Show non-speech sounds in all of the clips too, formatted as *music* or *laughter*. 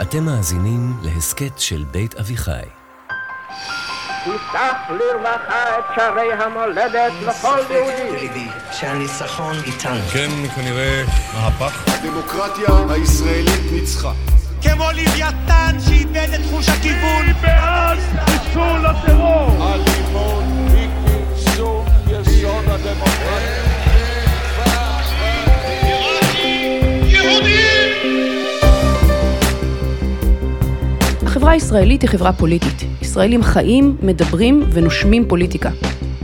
אתם מאזינים להסכת של בית אביחי. תפתח לרווחה את שערי המולדת לכל יהודי. שהניצחון איתנו. כן, כנראה מהפך. הדמוקרטיה הישראלית ניצחה. כמו לוויתן שאיבד את חוש הכיוון. בעד חיסול הטרור. אלימות היא יסוד הדמוקרטיה. החברה הישראלית היא חברה פוליטית. ישראלים חיים, מדברים ונושמים פוליטיקה.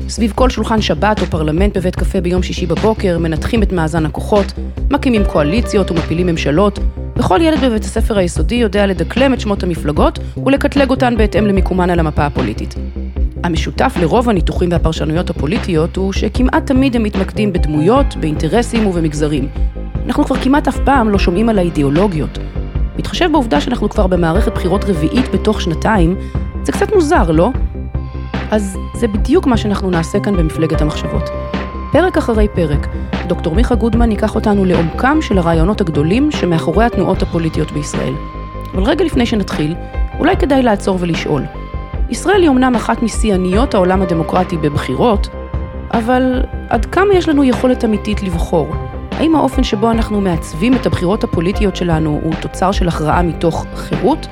סביב כל שולחן שבת או פרלמנט בבית קפה ביום שישי בבוקר, מנתחים את מאזן הכוחות, מקימים קואליציות ומפילים ממשלות, וכל ילד בבית הספר היסודי יודע לדקלם את שמות המפלגות ולקטלג אותן בהתאם למיקומן על המפה הפוליטית. המשותף לרוב הניתוחים והפרשנויות הפוליטיות הוא שכמעט תמיד הם מתמקדים בדמויות, באינטרסים ובמגזרים. אנחנו כבר כמעט אף פעם לא שומעים על האידיאולוגיות. בהתחשב בעובדה שאנחנו כבר במערכת בחירות רביעית בתוך שנתיים, זה קצת מוזר, לא? אז זה בדיוק מה שאנחנו נעשה כאן במפלגת המחשבות. פרק אחרי פרק, דוקטור מיכה גודמן ייקח אותנו לעומקם של הרעיונות הגדולים שמאחורי התנועות הפוליטיות בישראל. אבל רגע לפני שנתחיל, אולי כדאי לעצור ולשאול. ישראל היא אמנם אחת משיאניות העולם הדמוקרטי בבחירות, אבל עד כמה יש לנו יכולת אמיתית לבחור? האם האופן שבו אנחנו מעצבים את הבחירות הפוליטיות שלנו הוא תוצר של הכרעה מתוך חירות?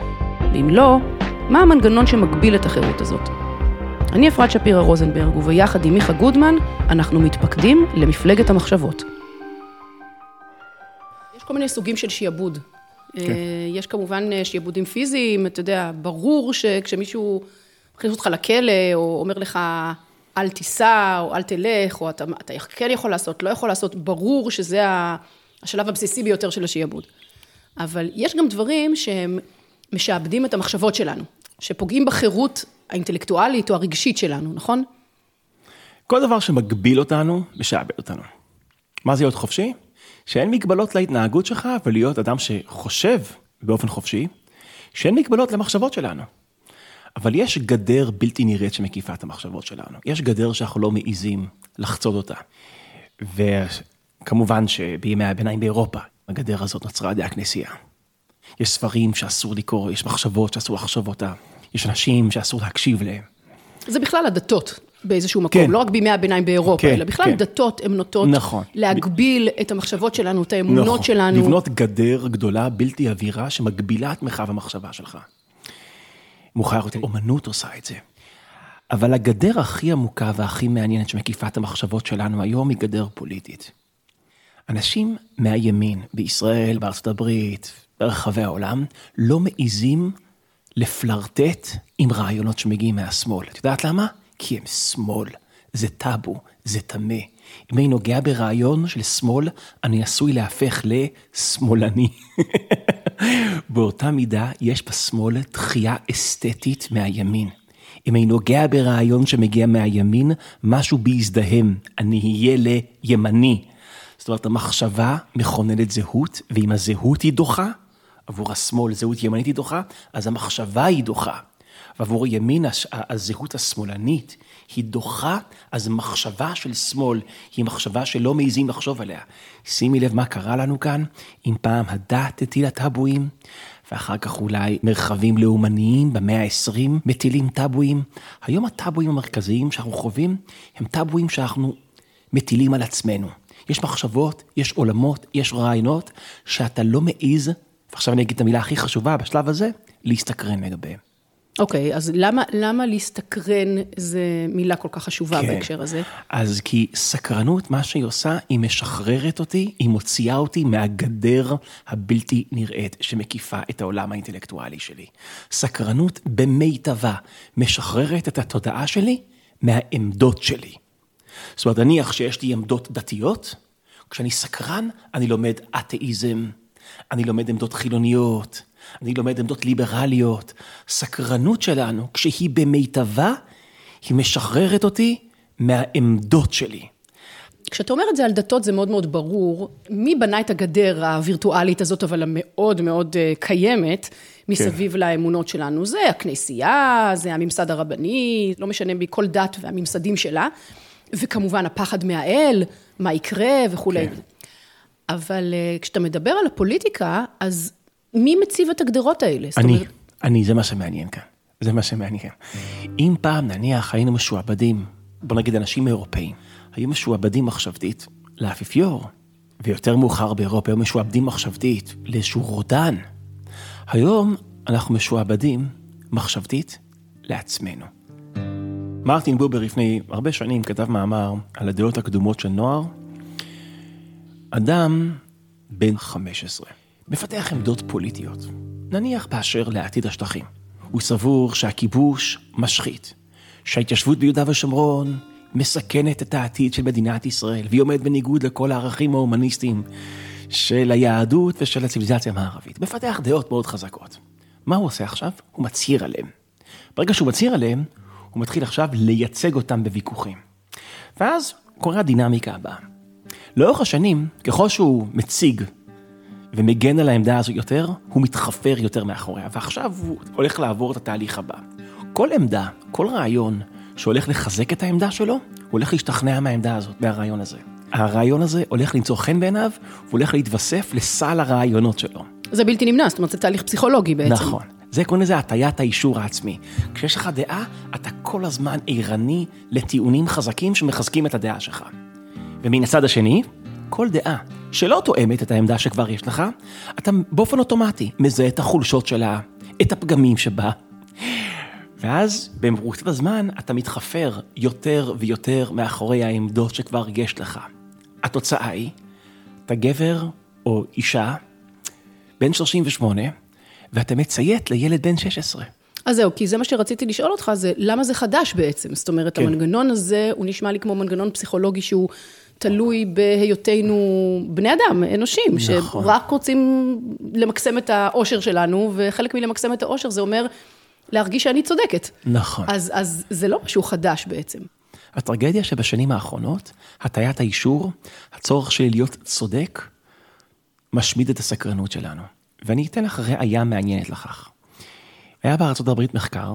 ואם לא, מה המנגנון שמגביל את החירות הזאת? אני אפרת שפירא רוזנברג, וביחד עם מיכה גודמן, אנחנו מתפקדים למפלגת המחשבות. יש כל מיני סוגים של שיעבוד. כן. יש כמובן שיעבודים פיזיים, אתה יודע, ברור שכשמישהו מכניס אותך לכלא, או אומר לך, אל תיסע, או אל תלך, או אתה, אתה כן יכול לעשות, לא יכול לעשות, ברור שזה השלב הבסיסי ביותר של השיעבוד. אבל יש גם דברים שהם משעבדים את המחשבות שלנו, שפוגעים בחירות האינטלקטואלית או הרגשית שלנו, נכון? כל דבר שמגביל אותנו, משעבד אותנו. מה זה להיות חופשי? שאין מגבלות להתנהגות שלך ולהיות אדם שחושב באופן חופשי, שאין מגבלות למחשבות שלנו. אבל יש גדר בלתי נראית שמקיפה את המחשבות שלנו. יש גדר שאנחנו לא מעיזים לחצות אותה. וכמובן שבימי הביניים באירופה, הגדר הזאת נוצרה על ידי הכנסייה. יש ספרים שאסור לקרוא, יש מחשבות שאסור לחשוב אותה, יש אנשים שאסור להקשיב להם. זה בכלל הדתות באיזשהו מקום, כן. לא רק בימי הביניים באירופה, כן, אלא בכלל כן. דתות הן נוטות נכון. להגביל ב... את המחשבות שלנו, את האמונות נכון. שלנו. לבנות גדר גדולה, בלתי עבירה, שמגבילה את מרחב המחשבה שלך. מאוחר יותר, אומנות עושה את זה. אבל הגדר הכי עמוקה והכי מעניינת שמקיפה את המחשבות שלנו היום היא גדר פוליטית. אנשים מהימין, בישראל, בארצות הברית, ברחבי העולם, לא מעיזים לפלרטט עם רעיונות שמגיעים מהשמאל. את יודעת למה? כי הם שמאל. זה טאבו, זה טמא. אם אני נוגע ברעיון של שמאל, אני עשוי להפך לשמאלני. *laughs* באותה מידה יש בשמאל דחייה אסתטית מהימין. אם אני נוגע ברעיון שמגיע מהימין, משהו בי יזדהם, אני אהיה לימני. זאת אומרת, המחשבה מכוננת זהות, ואם הזהות היא דוחה, עבור השמאל זהות ימנית היא דוחה, אז המחשבה היא דוחה. ועבור ימין הזהות השמאלנית היא דוחה, אז מחשבה של שמאל היא מחשבה שלא מעיזים לחשוב עליה. שימי לב מה קרה לנו כאן, אם פעם הדת הטילה טאבואים, ואחר כך אולי מרחבים לאומניים במאה ה-20 מטילים טאבואים. היום הטאבואים המרכזיים שאנחנו חווים הם טאבואים שאנחנו מטילים על עצמנו. יש מחשבות, יש עולמות, יש רעיונות שאתה לא מעז, ועכשיו אני אגיד את המילה הכי חשובה בשלב הזה, להסתקרן לגביהם. אוקיי, okay, אז למה, למה להסתקרן זה מילה כל כך חשובה כן. בהקשר הזה? אז כי סקרנות, מה שהיא עושה, היא משחררת אותי, היא מוציאה אותי מהגדר הבלתי נראית שמקיפה את העולם האינטלקטואלי שלי. סקרנות במיטבה משחררת את התודעה שלי מהעמדות שלי. זאת אומרת, נניח שיש לי עמדות דתיות, כשאני סקרן, אני לומד אתאיזם, אני לומד עמדות חילוניות, אני לומד עמדות ליברליות. סקרנות שלנו, כשהיא במיטבה, היא משחררת אותי מהעמדות שלי. כשאתה אומר את זה על דתות זה מאוד מאוד ברור, מי בנה את הגדר הווירטואלית הזאת, אבל המאוד מאוד אה, קיימת, מסביב כן. לאמונות שלנו? זה הכנסייה, זה הממסד הרבני, לא משנה מכל דת והממסדים שלה, וכמובן הפחד מהאל, מה יקרה וכולי. כן. אבל אה, כשאתה מדבר על הפוליטיקה, אז מי מציב את הגדרות האלה? אני, אומרת, אני, זה מה שמעניין כאן. זה מה שמעניין. אם פעם נניח היינו משועבדים, בוא נגיד אנשים אירופאים, היו משועבדים מחשבתית לאפיפיור, ויותר מאוחר באירופה היו משועבדים מחשבתית לאיזשהו רודן. היום אנחנו משועבדים מחשבתית לעצמנו. מרטין בובר לפני הרבה שנים כתב מאמר על הדעות הקדומות של נוער. אדם בן 15 מפתח עמדות פוליטיות, נניח באשר לעתיד השטחים. הוא סבור שהכיבוש משחית, שההתיישבות ביהודה ושומרון מסכנת את העתיד של מדינת ישראל, והיא עומדת בניגוד לכל הערכים ההומניסטיים של היהדות ושל הציוויזציה המערבית. מפתח דעות מאוד חזקות. מה הוא עושה עכשיו? הוא מצהיר עליהם. ברגע שהוא מצהיר עליהם, הוא מתחיל עכשיו לייצג אותם בוויכוחים. ואז קורה הדינמיקה הבאה. לאורך השנים, ככל שהוא מציג ומגן על העמדה הזו יותר, הוא מתחפר יותר מאחוריה, ועכשיו הוא הולך לעבור את התהליך הבא. כל עמדה, כל רעיון שהולך לחזק את העמדה שלו, הוא הולך להשתכנע מהעמדה הזאת, מהרעיון הזה. הרעיון הזה הולך למצוא חן בעיניו, והוא הולך להתווסף לסל הרעיונות שלו. זה בלתי נמנע, זאת אומרת, זה תהליך פסיכולוגי בעצם. נכון. זה קוראים לזה הטיית האישור העצמי. כשיש לך דעה, אתה כל הזמן ערני לטיעונים חזקים שמחזקים את הדעה שלך. ומן הצד השני, כל דעה שלא תואמת את העמדה שכבר יש לך, אתה באופן אוטומטי מזהה את החולשות שלה, את הפגמים שבה. ואז במרוצת הזמן אתה מתחפר יותר ויותר מאחורי העמדות שכבר יש לך. התוצאה היא, אתה גבר או אישה, בן 38, ואתה מציית לילד בן 16. אז זהו, כי זה מה שרציתי לשאול אותך, זה למה זה חדש בעצם? זאת אומרת, כן. המנגנון הזה, הוא נשמע לי כמו מנגנון פסיכולוגי שהוא תלוי בהיותנו בני אדם, אנושים, נכון. שרק רוצים למקסם את האושר שלנו, וחלק מלמקסם את האושר זה אומר להרגיש שאני צודקת. נכון. אז, אז זה לא משהו חדש בעצם. הטרגדיה שבשנים האחרונות, הטיית האישור, הצורך שלי להיות צודק, משמיד את הסקרנות שלנו. ואני אתן לך ראייה מעניינת לכך. היה בארצות הברית מחקר,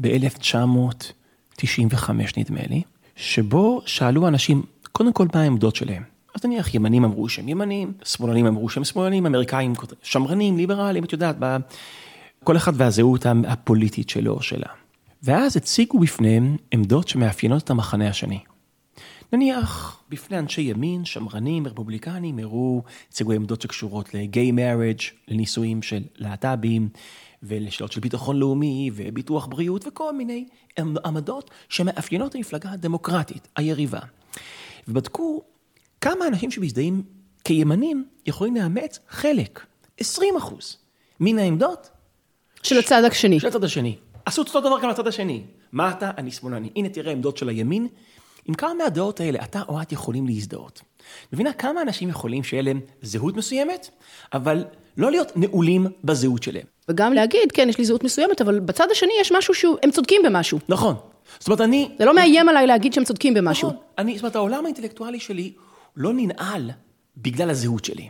ב-1995 נדמה לי, שבו שאלו אנשים, קודם כל מה העמדות שלהם. אז נניח ימנים אמרו שהם ימנים, שמאלנים אמרו שהם שמאלנים, אמריקאים שמרנים, ליברלים, את יודעת, ב... כל אחד והזהות הפוליטית שלו או שלה. ואז הציגו בפניהם עמדות שמאפיינות את המחנה השני. נניח, בפני אנשי ימין, שמרנים, רפובליקנים, הראו, הציגו עמדות שקשורות לגיי מריג', לנישואים של להט"בים, ולשאלות של ביטחון לאומי, וביטוח בריאות, וכל מיני עמדות שמאפיינות המפלגה הדמוקרטית, היריבה. ובדקו כמה אנשים שמזדהים כימנים יכולים לאמץ חלק, 20 אחוז, מן העמדות של הצד השני. של הצד השני. עשו אותו דבר גם לצד השני. מה אתה? אני שמאלני. הנה תראה עמדות של הימין. עם כמה מהדעות האלה אתה או את יכולים להזדהות. מבינה כמה אנשים יכולים שיהיה להם זהות מסוימת, אבל לא להיות נעולים בזהות שלהם. וגם להגיד, כן, יש לי זהות מסוימת, אבל בצד השני יש משהו שהם צודקים במשהו. נכון. זאת אומרת, אני... זה לא מאיים עליי להגיד שהם צודקים במשהו. נכון. אני, זאת אומרת, העולם האינטלקטואלי שלי לא ננעל בגלל הזהות שלי.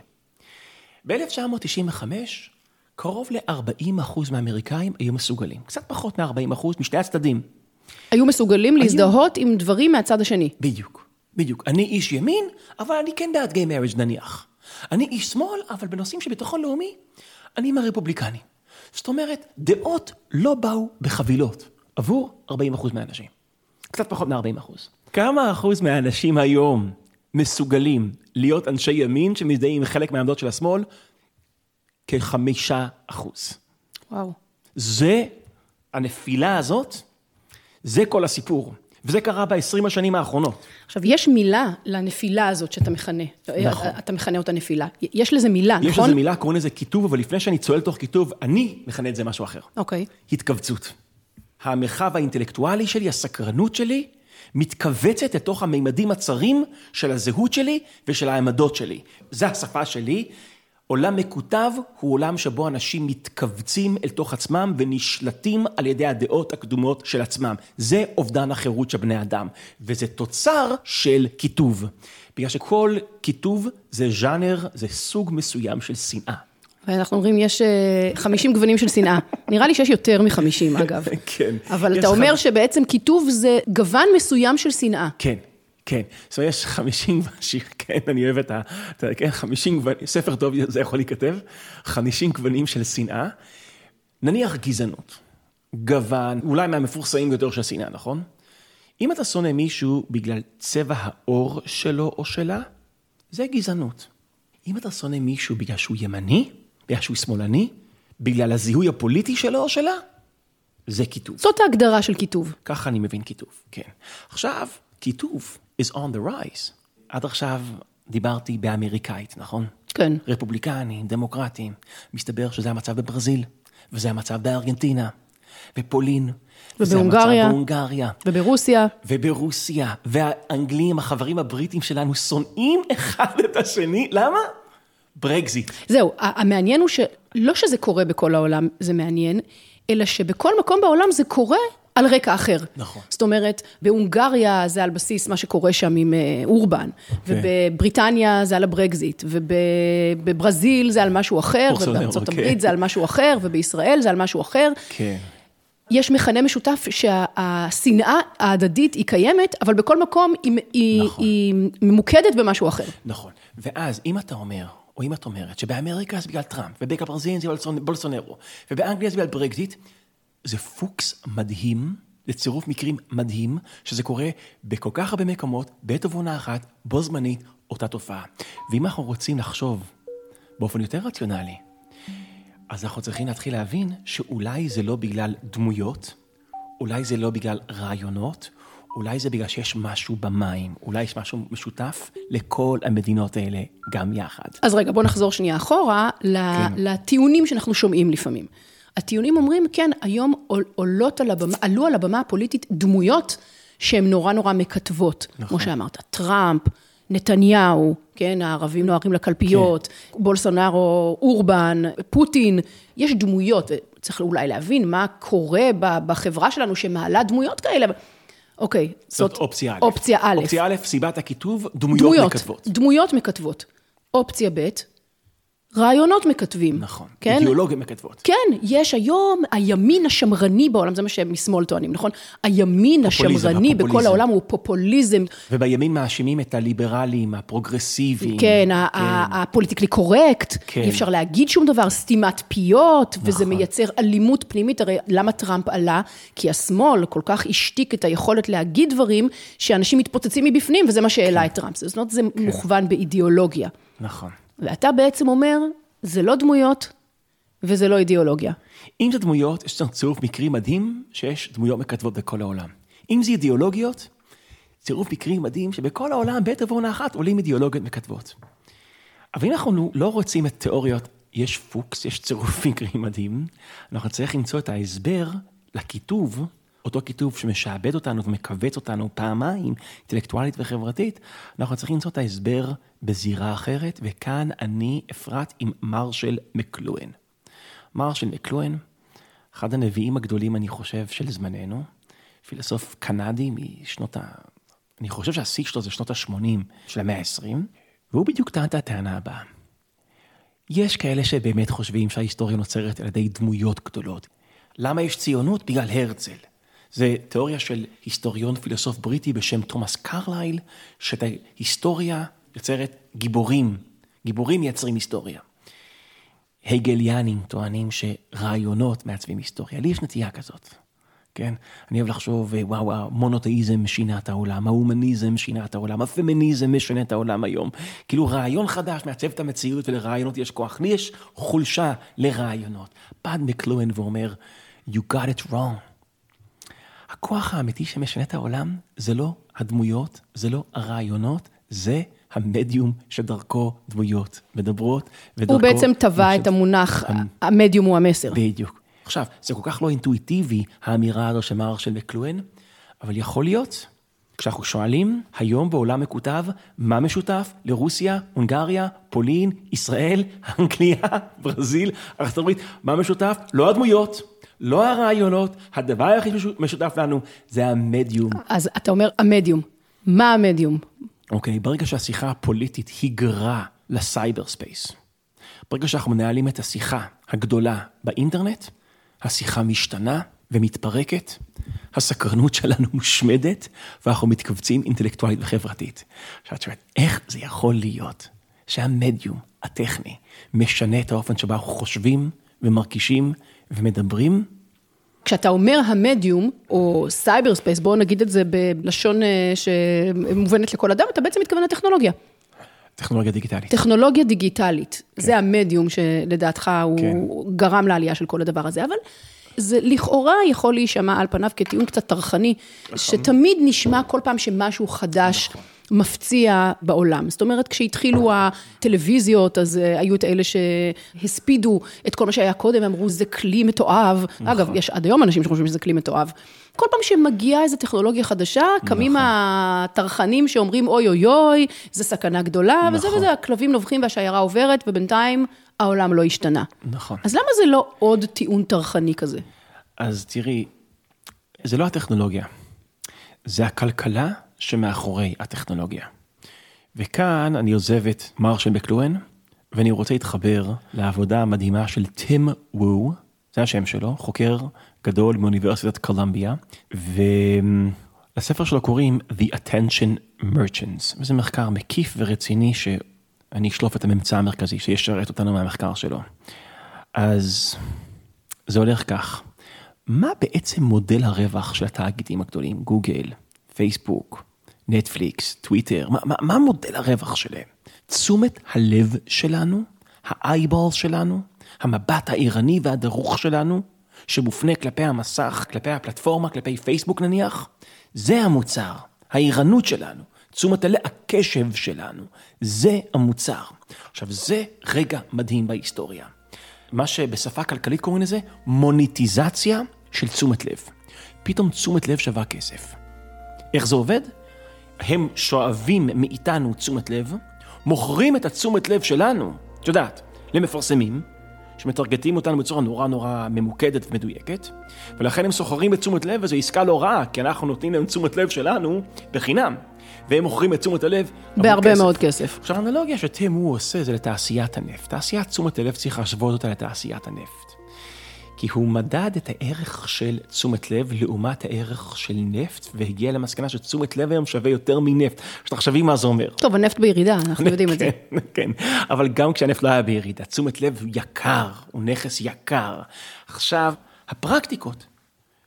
ב-1995, קרוב ל-40% מהאמריקאים היו מסוגלים. קצת פחות מ-40% משני הצדדים. היו מסוגלים להזדהות עם דברים מהצד השני. בדיוק, בדיוק. אני איש ימין, אבל אני כן בעד גיי מריג' נניח. אני איש שמאל, אבל בנושאים של ביטחון לאומי, אני מהרפובליקנים. זאת אומרת, דעות לא באו בחבילות עבור 40% מהאנשים. קצת פחות מ-40%. כמה אחוז מהאנשים היום מסוגלים להיות אנשי ימין שמזדהים עם חלק מהעמדות של השמאל? כחמישה אחוז. וואו. זה, הנפילה הזאת, זה כל הסיפור. וזה קרה ב-20 השנים האחרונות. עכשיו, יש מילה לנפילה הזאת שאתה מכנה. נכון. אתה מכנה אותה נפילה. יש לזה מילה, יש נכון? לזה מילה, קוראים לזה כיתוב, אבל לפני שאני צולל תוך כיתוב, אני מכנה את זה משהו אחר. אוקיי. התכווצות. המרחב האינטלקטואלי שלי, הסקרנות שלי, מתכווצת לתוך המימדים הצרים של הזהות שלי ושל העמדות שלי. זה השפה שלי. עולם מקוטב הוא עולם שבו אנשים מתכווצים אל תוך עצמם ונשלטים על ידי הדעות הקדומות של עצמם. זה אובדן החירות של בני אדם, וזה תוצר של קיטוב. בגלל שכל קיטוב זה ז'אנר, זה סוג מסוים של שנאה. ואנחנו אומרים, יש אה, 50 גוונים של שנאה. *laughs* נראה לי שיש יותר מ-50, אגב. *laughs* כן. אבל אתה אומר שבעצם קיטוב זה גוון מסוים של שנאה. כן, כן, זאת אומרת, יש 50 שיר, *laughs* כן, אני אוהב את ה... כן, 50 גוונים, ספר טוב זה יכול להיכתב, 50 גוונים של שנאה. נניח גזענות, גוון, אולי מהמפורסמים יותר של שנאה, נכון? אם אתה שונא מישהו בגלל צבע העור שלו או שלה, זה גזענות. אם אתה שונא מישהו בגלל שהוא ימני, בגלל שהוא שמאלני, בגלל הזיהוי הפוליטי שלו או שלה, זה קיטוב. זאת ההגדרה של קיטוב. ככה אני מבין קיטוב, כן. עכשיו, קיטוב is on the rise. עד עכשיו דיברתי באמריקאית, נכון? כן. רפובליקנים, דמוקרטים. מסתבר שזה המצב בברזיל, וזה המצב בארגנטינה, בפולין. וזה ובהונגריה. בהונגריה. וברוסיה, וברוסיה, והאנגלים, החברים הבריטים שלנו, שונאים אחד את השני, למה? ברקזיט. זהו, המעניין הוא שלא שזה קורה בכל העולם, זה מעניין, אלא שבכל מקום בעולם זה קורה על רקע אחר. נכון. זאת אומרת, בהונגריה זה על בסיס מה שקורה שם עם אה, אורבן, ובבריטניה זה על הברקזיט, ובברזיל זה על משהו אחר, ובארצות כן. הברית זה על משהו אחר, ובישראל זה על משהו אחר. כן. יש מכנה משותף שהשנאה ההדדית היא קיימת, אבל בכל מקום היא, היא, נכון. היא ממוקדת במשהו אחר. נכון. ואז אם אתה אומר, או אם את אומרת, שבאמריקה זה בגלל טראמפ, ובברזיל זה בגלל בולסונרו, ובאנגליה זה בגלל ברקזיט, זה פוקס מדהים, זה צירוף מקרים מדהים, שזה קורה בכל כך הרבה מקומות, בעת ובעונה אחת, בו זמנית, אותה תופעה. ואם אנחנו רוצים לחשוב באופן יותר רציונלי, אז אנחנו צריכים להתחיל להבין שאולי זה לא בגלל דמויות, אולי זה לא בגלל רעיונות, אולי זה בגלל שיש משהו במים, אולי יש משהו משותף לכל המדינות האלה גם יחד. אז רגע, בוא נחזור שנייה אחורה כן. לטיעונים שאנחנו שומעים לפעמים. הטיעונים אומרים, כן, היום עול- עולות על הבמה, עלו על הבמה הפוליטית דמויות שהן נורא נורא מקטבות. נכון. כמו שאמרת, טראמפ, נתניהו, כן, הערבים נוהרים לקלפיות, כן. בולסונארו, אורבן, פוטין, יש דמויות, צריך אולי להבין מה קורה בחברה שלנו שמעלה דמויות כאלה. אוקיי, זאת אופציה א'. אופציה א'. אופציה א', סיבת הקיטוב, דמויות, מקטבות. דמויות מקטבות. אופציה ב', רעיונות מקטבים. נכון. כן? אידיאולוגיות מקטבות. כן, יש היום, הימין השמרני בעולם, זה מה שהם משמאל טוענים, נכון? הימין פופוליזם, השמרני בכל הפופוליזם. העולם הוא פופוליזם. ובימין מאשימים את הליברלים, הפרוגרסיביים. כן, ה- ה politically correct, כן. אי אפשר להגיד שום דבר, סתימת פיות, וזה נכון. מייצר אלימות פנימית. הרי למה טראמפ עלה? כי השמאל כל כך השתיק את היכולת להגיד דברים, שאנשים מתפוצצים מבפנים, וזה מה שהעלה את טראמפ. זאת אומרת, זה מוכוון באידיאולוגיה. נכון. ואתה בעצם אומר, זה לא דמויות וזה לא אידיאולוגיה. אם זה דמויות, יש לנו צירוף מקרי מדהים שיש דמויות מקטבות בכל העולם. אם זה אידיאולוגיות, צירוף מקרי מדהים שבכל העולם בעת ובעונה אחת עולים אידיאולוגיות מקטבות. אבל אם אנחנו לא רוצים את תיאוריות, יש פוקס, יש צירוף מקרי מדהים, אנחנו צריכים למצוא את ההסבר לכיתוב, אותו כיתוב שמשעבד אותנו ומכווץ אותנו פעמיים, אינטלקטואלית וחברתית, אנחנו צריכים למצוא את ההסבר בזירה אחרת, וכאן אני אפרט עם מרשל מקלואן. מרשל מקלואן, אחד הנביאים הגדולים, אני חושב, של זמננו, פילוסוף קנדי משנות ה... אני חושב שהשיא שלו זה שנות ה-80 של המאה ה-20, והוא בדיוק טען את הטענה הבאה. יש כאלה שבאמת חושבים שההיסטוריה נוצרת על ידי דמויות גדולות. למה יש ציונות? בגלל הרצל. זה תיאוריה של היסטוריון פילוסוף בריטי בשם תומאס קרלייל, שאת ההיסטוריה יוצרת גיבורים. גיבורים מייצרים היסטוריה. הגליאנים טוענים שרעיונות מעצבים היסטוריה. לי יש נטייה כזאת, כן? אני אוהב לחשוב, וואו, המונותאיזם שינה את העולם, ההומניזם שינה את העולם, הפמיניזם משנה את העולם היום. כאילו רעיון חדש מעצב את המציאות ולרעיונות יש כוח. לי יש חולשה לרעיונות. בא מקלואן ואומר, you got it wrong. הכוח האמיתי שמשנה את העולם זה לא הדמויות, זה לא הרעיונות, זה המדיום שדרכו דמויות מדברות, ודרכו... הוא בעצם טבע את המונח, המדיום הוא המסר. בדיוק. עכשיו, זה כל כך לא אינטואיטיבי, האמירה הזו של מרשל מקלואן, אבל יכול להיות, כשאנחנו שואלים, היום בעולם מקוטב, מה משותף לרוסיה, הונגריה, פולין, ישראל, *laughs* אנגליה, ברזיל, ארצות הברית, מה משותף? לא הדמויות, לא הרעיונות, הדבר היחיד משותף לנו זה המדיום. אז אתה אומר, המדיום. מה המדיום? אוקיי, ברגע שהשיחה הפוליטית היגרה ל cyberspace, ברגע שאנחנו מנהלים את השיחה הגדולה באינטרנט, השיחה משתנה ומתפרקת, הסקרנות שלנו מושמדת, ואנחנו מתכווצים אינטלקטואלית וחברתית. עכשיו את שואלת, איך זה יכול להיות שהמדיום הטכני משנה את האופן שבו אנחנו חושבים ומרגישים ומדברים? כשאתה אומר המדיום, או cyberspace, בואו נגיד את זה בלשון אה, שמובנת לכל אדם, אתה בעצם מתכוון לטכנולוגיה. טכנולוגיה דיגיטלית. טכנולוגיה דיגיטלית, כן. זה המדיום שלדעתך הוא כן. גרם לעלייה של כל הדבר הזה, אבל זה לכאורה יכול להישמע על פניו כטיעון קצת טרחני, נכון. שתמיד נשמע כל פעם שמשהו חדש. נכון. מפציע בעולם. זאת אומרת, כשהתחילו הטלוויזיות, אז אה, היו את אלה שהספידו את כל מה שהיה קודם, אמרו, זה כלי מתועב. נכון. אגב, יש עד היום אנשים שחושבים שזה כלי מתועב. כל פעם שמגיעה איזו טכנולוגיה חדשה, קמים נכון. הטרחנים שאומרים, אוי אוי אוי, זה סכנה גדולה, נכון. וזה וזה, הכלבים נובחים והשיירה עוברת, ובינתיים העולם לא השתנה. נכון. אז למה זה לא עוד טיעון טרחני כזה? אז תראי, זה לא הטכנולוגיה, זה הכלכלה שמאחורי הטכנולוגיה. וכאן אני עוזב את מרשל מקלואן, ואני רוצה להתחבר לעבודה המדהימה של טים וו, זה השם שלו, חוקר גדול מאוניברסיטת קולומביה, ולספר שלו קוראים The Attention Merchants, וזה מחקר מקיף ורציני שאני אשלוף את הממצא המרכזי שישרת אותנו מהמחקר שלו. אז זה הולך כך, מה בעצם מודל הרווח של התאגידים הגדולים, גוגל, פייסבוק, נטפליקס, טוויטר, מה, מה, מה מודל הרווח שלהם? תשומת הלב שלנו, האייבול שלנו, המבט העירני והדרוך שלנו, שמופנה כלפי המסך, כלפי הפלטפורמה, כלפי פייסבוק נניח, זה המוצר, העירנות שלנו, תשומת הלב, הקשב שלנו, זה המוצר. עכשיו, זה רגע מדהים בהיסטוריה. מה שבשפה כלכלית קוראים לזה מוניטיזציה של תשומת לב. פתאום תשומת לב שווה כסף. איך זה עובד? הם שואבים מאיתנו תשומת לב, מוכרים את התשומת לב שלנו, את יודעת, למפרסמים, שמטרגטים אותנו בצורה נורא נורא ממוקדת ומדויקת, ולכן הם סוחרים בתשומת לב, וזו עסקה לא רעה, כי אנחנו נותנים להם תשומת לב שלנו בחינם, והם מוכרים את תשומת הלב בהרבה כסף. מאוד כסף. עכשיו, האנלוגיה הוא עושה זה לתעשיית הנפט. תעשיית תשומת הלב צריך להשוות אותה לתעשיית הנפט. כי הוא מדד את הערך של תשומת לב לעומת הערך של נפט, והגיע למסקנה שתשומת לב היום שווה יותר מנפט. שתחשבי מה זה אומר. טוב, הנפט בירידה, אנחנו *laughs* יודעים את זה. כן, כן, אבל גם כשהנפט לא היה בירידה, תשומת לב יקר, הוא נכס יקר. עכשיו, הפרקטיקות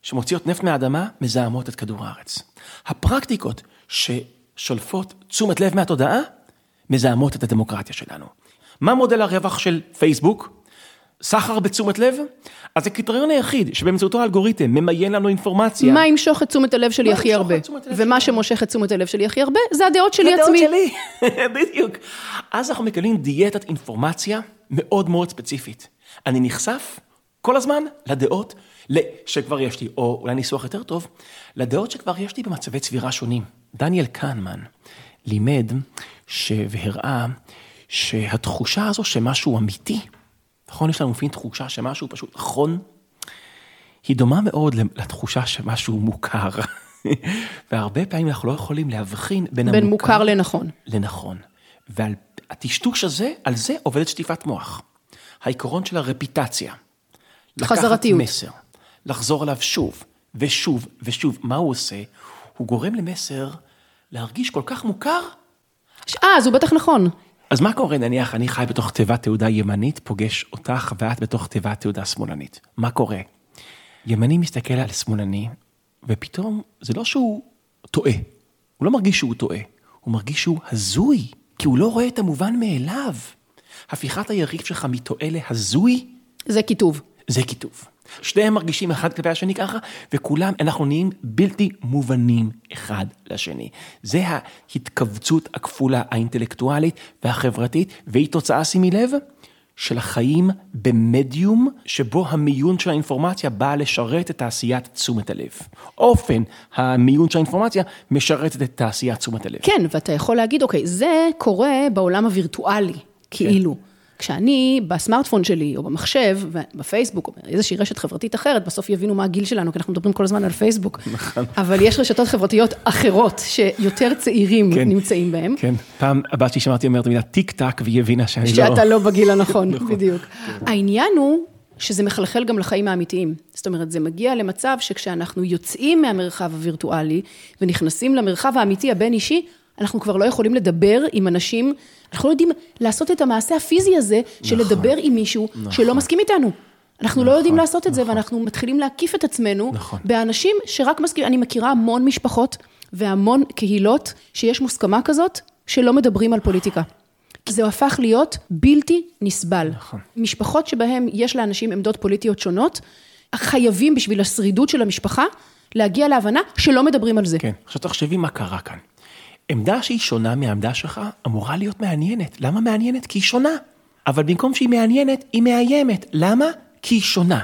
שמוציאות נפט מהאדמה, מזהמות את כדור הארץ. הפרקטיקות ששולפות תשומת לב מהתודעה, מזהמות את הדמוקרטיה שלנו. מה מודל הרווח של פייסבוק? סחר בתשומת לב, אז הקריטריון היחיד שבאמצעותו האלגוריתם ממיין לנו אינפורמציה. מה ימשוך את תשומת הלב שלי הכי הרבה? ומה שמושך את תשומת הלב שלי הכי הרבה, זה הדעות שלי עצמי. הדעות שלי, *laughs* בדיוק. אז אנחנו מקבלים דיאטת אינפורמציה מאוד מאוד ספציפית. אני נחשף כל הזמן לדעות שכבר יש לי, או אולי ניסוח יותר טוב, לדעות שכבר יש לי במצבי צבירה שונים. דניאל קהנמן לימד והראה שהתחושה הזו שמשהו אמיתי, נכון? יש לנו לפעמים תחושה שמשהו פשוט נכון, היא דומה מאוד לתחושה שמשהו מוכר. *laughs* והרבה פעמים אנחנו לא יכולים להבחין בין, בין המוכר... מוכר לנכון. לנכון. ועל הטשטוש הזה, על זה עובדת שטיפת מוח. העיקרון של הרפיטציה. חזרתיות. לקחת מסר, לחזור עליו שוב ושוב ושוב. מה הוא עושה? הוא גורם למסר להרגיש כל כך מוכר. אה, אז הוא בטח נכון. אז מה קורה נניח אני חי בתוך תיבת תעודה ימנית, פוגש אותך ואת בתוך תיבת תעודה שמאלנית. מה קורה? ימני מסתכל על שמאלני, ופתאום זה לא שהוא טועה, הוא לא מרגיש שהוא טועה, הוא מרגיש שהוא הזוי, כי הוא לא רואה את המובן מאליו. הפיכת היריב שלך מטועה להזוי, זה כיתוב. זה כיתוב. שניהם מרגישים אחד כלפי השני ככה, וכולם, אנחנו נהיים בלתי מובנים אחד לשני. זה ההתכווצות הכפולה האינטלקטואלית והחברתית, והיא תוצאה, שימי לב, של החיים במדיום שבו המיון של האינפורמציה בא לשרת את תעשיית תשומת הלב. אופן המיון של האינפורמציה משרתת את תעשיית תשומת הלב. כן, ואתה יכול להגיד, אוקיי, זה קורה בעולם הווירטואלי, כאילו. כן. כשאני בסמארטפון שלי, או במחשב, בפייסבוק, או באיזושהי רשת חברתית אחרת, בסוף יבינו מה הגיל שלנו, כי אנחנו מדברים כל הזמן על פייסבוק. נכון. אבל יש רשתות חברתיות אחרות, שיותר צעירים כן, נמצאים בהן. כן, פעם הבת שלי שמעתי אומרת מילה טיק טק, והיא הבינה שאני לא... שאתה לא בגיל הנכון, *laughs* נכון, בדיוק. כן. העניין הוא... שזה מחלחל גם לחיים האמיתיים. זאת אומרת, זה מגיע למצב שכשאנחנו יוצאים מהמרחב הווירטואלי ונכנסים למרחב האמיתי הבין-אישי, אנחנו כבר לא יכולים לדבר עם אנשים, אנחנו לא יודעים לעשות את המעשה הפיזי הזה של נכון. לדבר עם מישהו שלא מסכים איתנו. אנחנו לא יודעים לעשות את זה, ואנחנו מתחילים להקיף את עצמנו נכון. באנשים שרק מסכימים. אני מכירה המון משפחות והמון קהילות שיש מוסכמה כזאת, שלא מדברים על פוליטיקה. זה הפך להיות בלתי נסבל. נכון. משפחות שבהן יש לאנשים עמדות פוליטיות שונות, חייבים בשביל השרידות של המשפחה, להגיע להבנה שלא מדברים על זה. כן, עכשיו תחשבי מה קרה כאן. עמדה שהיא שונה מהעמדה שלך אמורה להיות מעניינת. למה מעניינת? כי היא שונה. אבל במקום שהיא מעניינת, היא מאיימת. למה? כי היא שונה.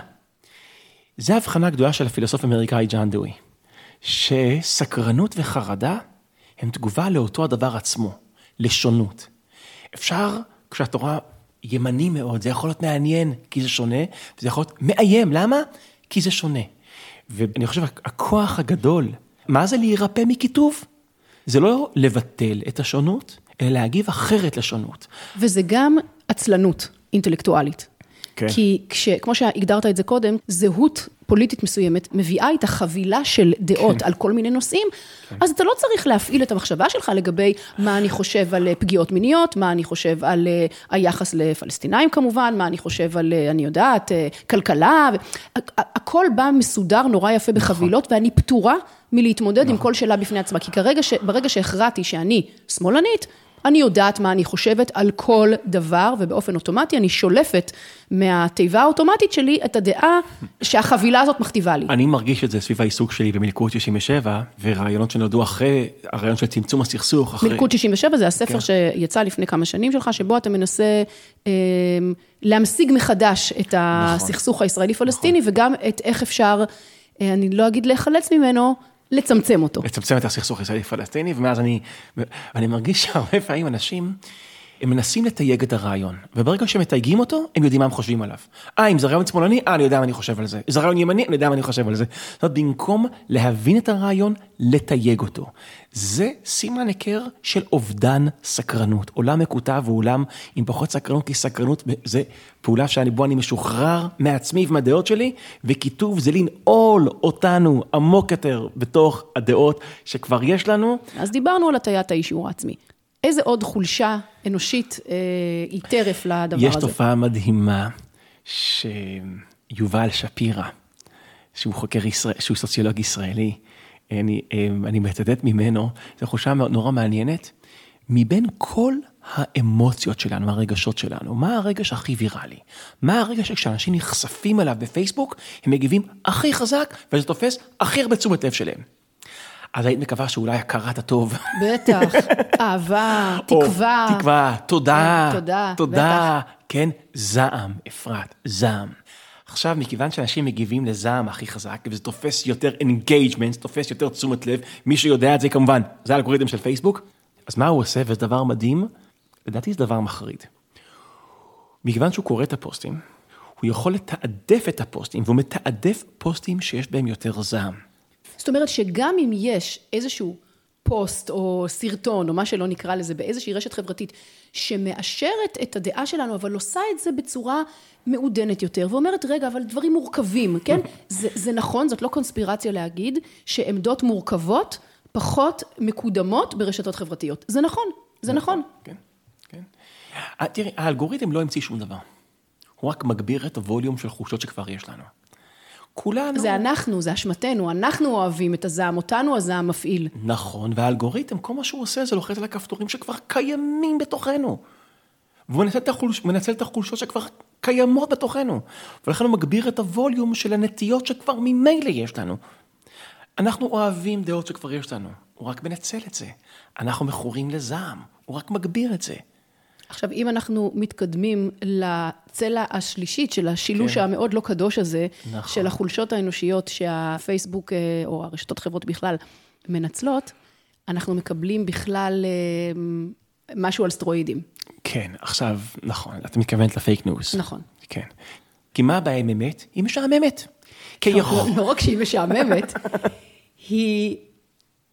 זו ההבחנה הגדולה של הפילוסוף האמריקאי ג'אן דואי, שסקרנות וחרדה הם תגובה לאותו הדבר עצמו, לשונות. אפשר, כשאת רואה ימני מאוד, זה יכול להיות מעניין, כי זה שונה, וזה יכול להיות מאיים, למה? כי זה שונה. ואני חושב, הכוח הגדול, מה זה להירפא מקיטוב? זה לא לבטל את השונות, אלא להגיב אחרת לשונות. וזה גם עצלנות אינטלקטואלית. כן. כי כש, כמו שהגדרת את זה קודם, זהות פוליטית מסוימת מביאה איתה חבילה של דעות כן. על כל מיני נושאים, אז אתה לא צריך להפעיל את המחשבה שלך לגבי מה אני חושב על אה, פגיעות מיניות, מה אני חושב על אה, היחס לפלסטינאים כמובן, מה אני חושב על, אה, אני יודעת, כלכלה, ו- הכל בא מסודר נורא יפה בחבילות, ואני פטורה מלהתמודד עם כל שאלה בפני עצמה, כי כרגע, ש- ברגע שהכרעתי שאני שמאלנית, אני יודעת מה אני חושבת על כל דבר, ובאופן אוטומטי אני שולפת מהתיבה האוטומטית שלי את הדעה שהחבילה הזאת מכתיבה לי. אני מרגיש את זה סביב העיסוק שלי במלכוד 67, ורעיונות שנולדו אחרי, הרעיון של צמצום הסכסוך, אחרי... מלכוד 67 זה הספר כן. שיצא לפני כמה שנים שלך, שבו אתה מנסה אה, להמשיג מחדש את נכון. הסכסוך הישראלי-פלסטיני, וגם את איך אפשר, אה, אני לא אגיד להיחלץ ממנו, לצמצם אותו. לצמצם את הסכסוך הישראלי-פלסטיני, ומאז אני, אני מרגיש שהרבה פעמים אנשים, הם מנסים לתייג את הרעיון, וברגע שמתייגים אותו, הם יודעים מה הם חושבים עליו. אה, אם זה רעיון שמאלני, אה, אני יודע מה אני חושב על זה. אם זה רעיון ימני, אני יודע מה אני חושב על זה. זאת אומרת, במקום להבין את הרעיון, לתייג אותו. זה סימן היכר של אובדן סקרנות. עולם מקוטב הוא עולם עם פחות סקרנות, כי סקרנות זה פעולה שאני, בו אני משוחרר מעצמי ומהדעות שלי, וקיטוב זה לנעול אותנו עמוק יותר בתוך הדעות שכבר יש לנו. אז דיברנו על הטיית האישור העצמי. איזה עוד חולשה אנושית אה, היא טרף לדבר יש הזה? תופעה מדהימה שיובל שפירא, שהוא חוקר ישראל, שהוא סוציולוג ישראלי, אני, אה, אני מצטט ממנו, זו חולשה נורא מעניינת. מבין כל האמוציות שלנו, הרגשות שלנו, מה הרגש הכי ויראלי? מה הרגש שכשאנשים נחשפים אליו בפייסבוק, הם מגיבים הכי חזק, וזה תופס הכי הרבה תשומת לב שלהם. אז היית מקווה שאולי הכרת הטוב. בטח, *laughs* אהבה, או, תקווה. תקווה, תודה. כן, תודה, תודה. כן, זעם, אפרת, זעם. עכשיו, מכיוון שאנשים מגיבים לזעם הכי חזק, וזה תופס יותר engagement, זה תופס יותר תשומת לב, מי שיודע את זה כמובן, זה האלגוריתם של פייסבוק, אז מה הוא עושה, וזה דבר מדהים, לדעתי זה דבר מחריד. מכיוון שהוא קורא את הפוסטים, הוא יכול לתעדף את הפוסטים, והוא מתעדף פוסטים שיש בהם יותר זעם. זאת אומרת שגם אם יש איזשהו פוסט או סרטון או מה שלא נקרא לזה באיזושהי רשת חברתית שמאשרת את הדעה שלנו אבל עושה את זה בצורה מעודנת יותר ואומרת רגע אבל דברים מורכבים כן *laughs* זה, זה נכון זאת לא קונספירציה להגיד שעמדות מורכבות פחות מקודמות ברשתות חברתיות זה נכון זה נכון כן, כן. אה, תראי, האלגוריתם לא המציא שום דבר. הוא רק מגביר את הווליום של חולשות שכבר יש לנו. כולנו... זה אנחנו זה אשמתנו אנחנו אוהבים את הזעם אותנו הזעם מפעיל נכון, והאלגוריתם, כל מה שהוא עושה זה לוחץ על הכפתורים שכבר קיימים בתוכנו. והוא מנצל את, החולש, מנצל את החולשות שכבר קיימות בתוכנו. ולכן הוא מגביר את הווליום של הנטיות שכבר ממילא יש לנו. אנחנו אוהבים דעות שכבר יש לנו, הוא רק מנצל את זה. אנחנו מכורים לזעם, הוא רק מגביר את זה. עכשיו, אם אנחנו מתקדמים לצלע השלישית של השילוש כן. המאוד לא קדוש הזה, נכון. של החולשות האנושיות שהפייסבוק אה, או הרשתות חברות בכלל מנצלות, אנחנו מקבלים בכלל אה, משהו על סטרואידים. כן, עכשיו, נכון, את מתכוונת לפייק ניוז. נכון. כן. כי מה הבעיה עם אמת? היא משעממת. כי יכול... לא, לא רק שהיא משעממת, *laughs* היא,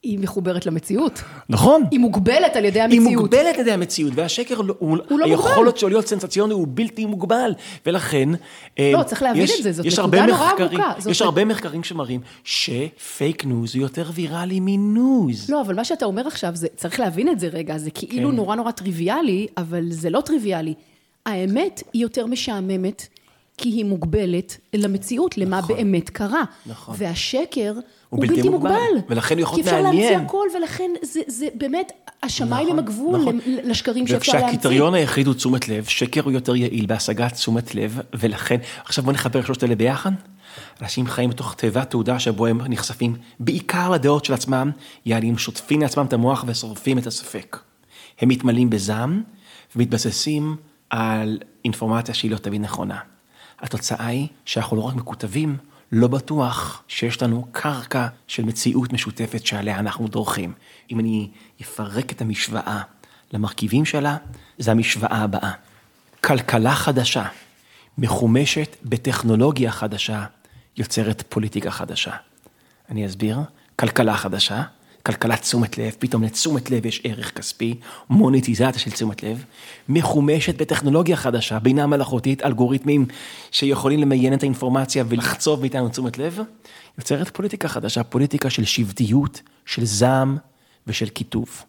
היא מחוברת למציאות. נכון. היא מוגבלת על ידי היא המציאות. מוגבלת על ידי המציאות, והשקר לא- הוא, הוא לא מוגבל. היכולת שלו להיות סנסציוני הוא בלתי מוגבל, ולכן... אה, לא, צריך להבין יש- את זה, זאת נקודה נורא עמוקה, זאת יש נק- הרבה מחקרים שמראים ש fake news הוא יותר ויראלי מ news. לא, אבל מה שאתה אומר עכשיו, זה, צריך להבין את זה רגע, זה כאילו כן. נורא נורא טריוויאלי, אבל זה לא טריוויאלי. האמת היא יותר משעממת, כי היא מוגבלת למציאות, למה באמת קרה. נכון. והשקר הוא בלתי בלתי מוגבל, מוגבל. ולכן הוא יכול כי אפשר מעניין. להמציא הכל, ולכן זה, זה באמת, השמיים הם הגבול נכון. לשקרים שאפשר להמציא. וכשהקריטריון היחיד הוא תשומת לב, שקר הוא יותר יעיל בהשגת תשומת לב, ולכן, עכשיו בוא נחבר שלושת אלה ביחד. אנשים חיים בתוך תיבת תעודה שבו הם נחשפים בעיקר לדעות של עצמם, יעני הם שוטפים לעצמם את המוח ושורפים את הספק. הם מתמלאים בזעם ומתבססים על אינפורמציה שהיא לא תמיד נכונה. התוצאה היא שאנחנו לא רק מקוטבים, לא בטוח שיש לנו קרקע של מציאות משותפת שעליה אנחנו דורכים. אם אני אפרק את המשוואה למרכיבים שלה, זה המשוואה הבאה. כלכלה חדשה, מחומשת בטכנולוגיה חדשה, יוצרת פוליטיקה חדשה. אני אסביר. כלכלה חדשה, כלכלת תשומת לב, פתאום לתשומת לב יש ערך כספי, מוניטיזציה של תשומת לב, מחומשת בטכנולוגיה חדשה, בינה מלאכותית, אלגוריתמים שיכולים למיין את האינפורמציה ולחצוב מאיתנו תשומת לב, יוצרת פוליטיקה חדשה, פוליטיקה של שבטיות, של זעם ושל קיטוב.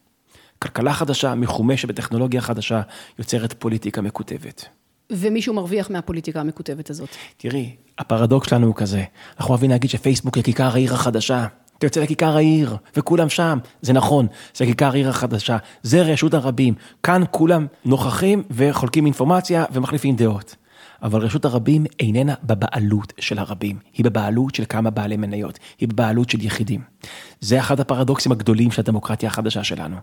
כלכלה חדשה, מחומשת בטכנולוגיה חדשה, יוצרת פוליטיקה מקוטבת. ומישהו מרוויח מהפוליטיקה המקוטבת הזאת. תראי, הפרדוקס שלנו הוא כזה, אנחנו אוהבים להגיד שפייסבוק היא כיכר העיר החדשה. אתה יוצא לכיכר העיר, וכולם שם. זה נכון, זה כיכר העיר החדשה, זה רשות הרבים. כאן כולם נוכחים וחולקים אינפורמציה ומחליפים דעות. אבל רשות הרבים איננה בבעלות של הרבים, היא בבעלות של כמה בעלי מניות, היא בבעלות של יחידים. זה אחד הפרדוקסים הגדולים של הדמוקרטיה החדשה שלנו,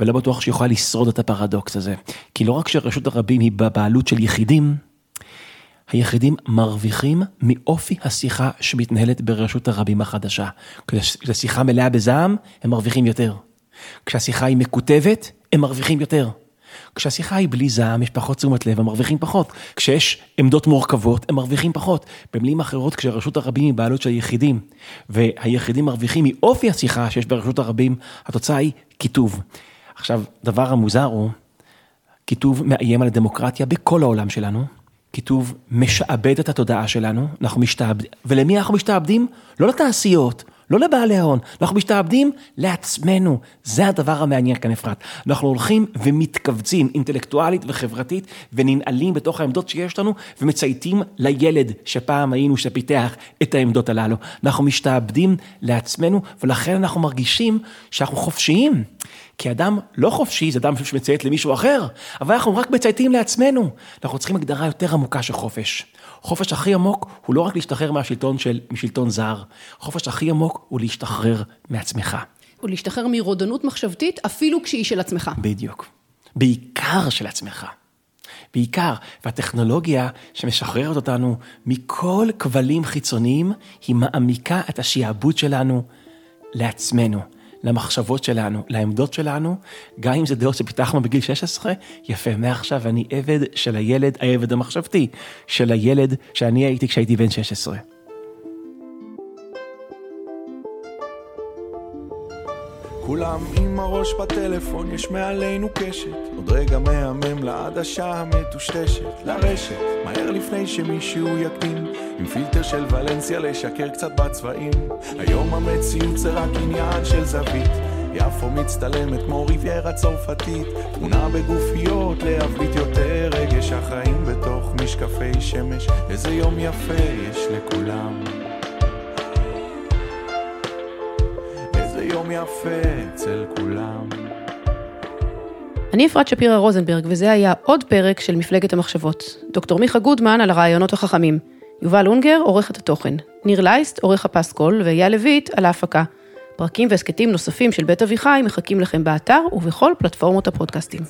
ולא בטוח שיכולה לשרוד את הפרדוקס הזה. כי לא רק שרשות הרבים היא בבעלות של יחידים, היחידים מרוויחים מאופי השיחה שמתנהלת ברשות הרבים החדשה. כשהשיחה מלאה בזעם, הם מרוויחים יותר. כשהשיחה היא מקוטבת, הם מרוויחים יותר. כשהשיחה היא בלי זעם, יש פחות תשומת לב, הם מרוויחים פחות. כשיש עמדות מורכבות, הם מרוויחים פחות. במילים אחרות, כשרשות הרבים היא בעלות של היחידים, והיחידים מרוויחים מאופי השיחה שיש ברשות הרבים, התוצאה היא קיטוב. עכשיו, דבר המוזר הוא, קיטוב מאיים על הדמוקרטיה בכל העולם שלנו. קיטוב משעבד את התודעה שלנו, אנחנו משתעבדים, ולמי אנחנו משתעבדים? לא לתעשיות, לא לבעלי ההון, אנחנו משתעבדים לעצמנו. זה הדבר המעניין כאן אפרת. אנחנו הולכים ומתכווצים אינטלקטואלית וחברתית, וננעלים בתוך העמדות שיש לנו, ומצייתים לילד שפעם היינו שפיתח את העמדות הללו. אנחנו משתעבדים לעצמנו, ולכן אנחנו מרגישים שאנחנו חופשיים. כי אדם לא חופשי זה אדם שמציית למישהו אחר, אבל אנחנו רק מצייתים לעצמנו. אנחנו צריכים הגדרה יותר עמוקה של חופש. חופש הכי עמוק הוא לא רק להשתחרר מהשלטון של, משלטון זר, חופש הכי עמוק הוא להשתחרר מעצמך. או להשתחרר מרודנות מחשבתית, אפילו כשהיא של עצמך. בדיוק. בעיקר של עצמך. בעיקר, והטכנולוגיה שמשחררת אותנו מכל כבלים חיצוניים, היא מעמיקה את השעבוד שלנו לעצמנו. למחשבות שלנו, לעמדות שלנו, גם אם זה דעות שפיתחנו בגיל 16, יפה, מעכשיו אני עבד של הילד, העבד המחשבתי, של הילד שאני הייתי כשהייתי בן 16. כולם עם הראש בטלפון, יש מעלינו קשת. עוד רגע מהמם לעדשה המטושטשת, לרשת, מהר לפני שמישהו יקדים. עם פילטר של ולנסיה לשקר קצת בצבעים. היום המציאות זה רק עניין של זווית. יפו מצטלמת כמו ריביירה צרפתית. תמונה בגופיות, להבליט יותר רגש החיים בתוך משקפי שמש. איזה יום יפה יש לכולם. יפה אצל כולם. אני אפרת שפירא רוזנברג, וזה היה עוד פרק של מפלגת המחשבות. דוקטור מיכה גודמן על הרעיונות החכמים. יובל אונגר, עורך את התוכן. ניר לייסט, עורך הפסקול, ואייל לויט על ההפקה. פרקים והסכתים נוספים של בית אביחי מחכים לכם באתר ובכל פלטפורמות הפודקאסטים.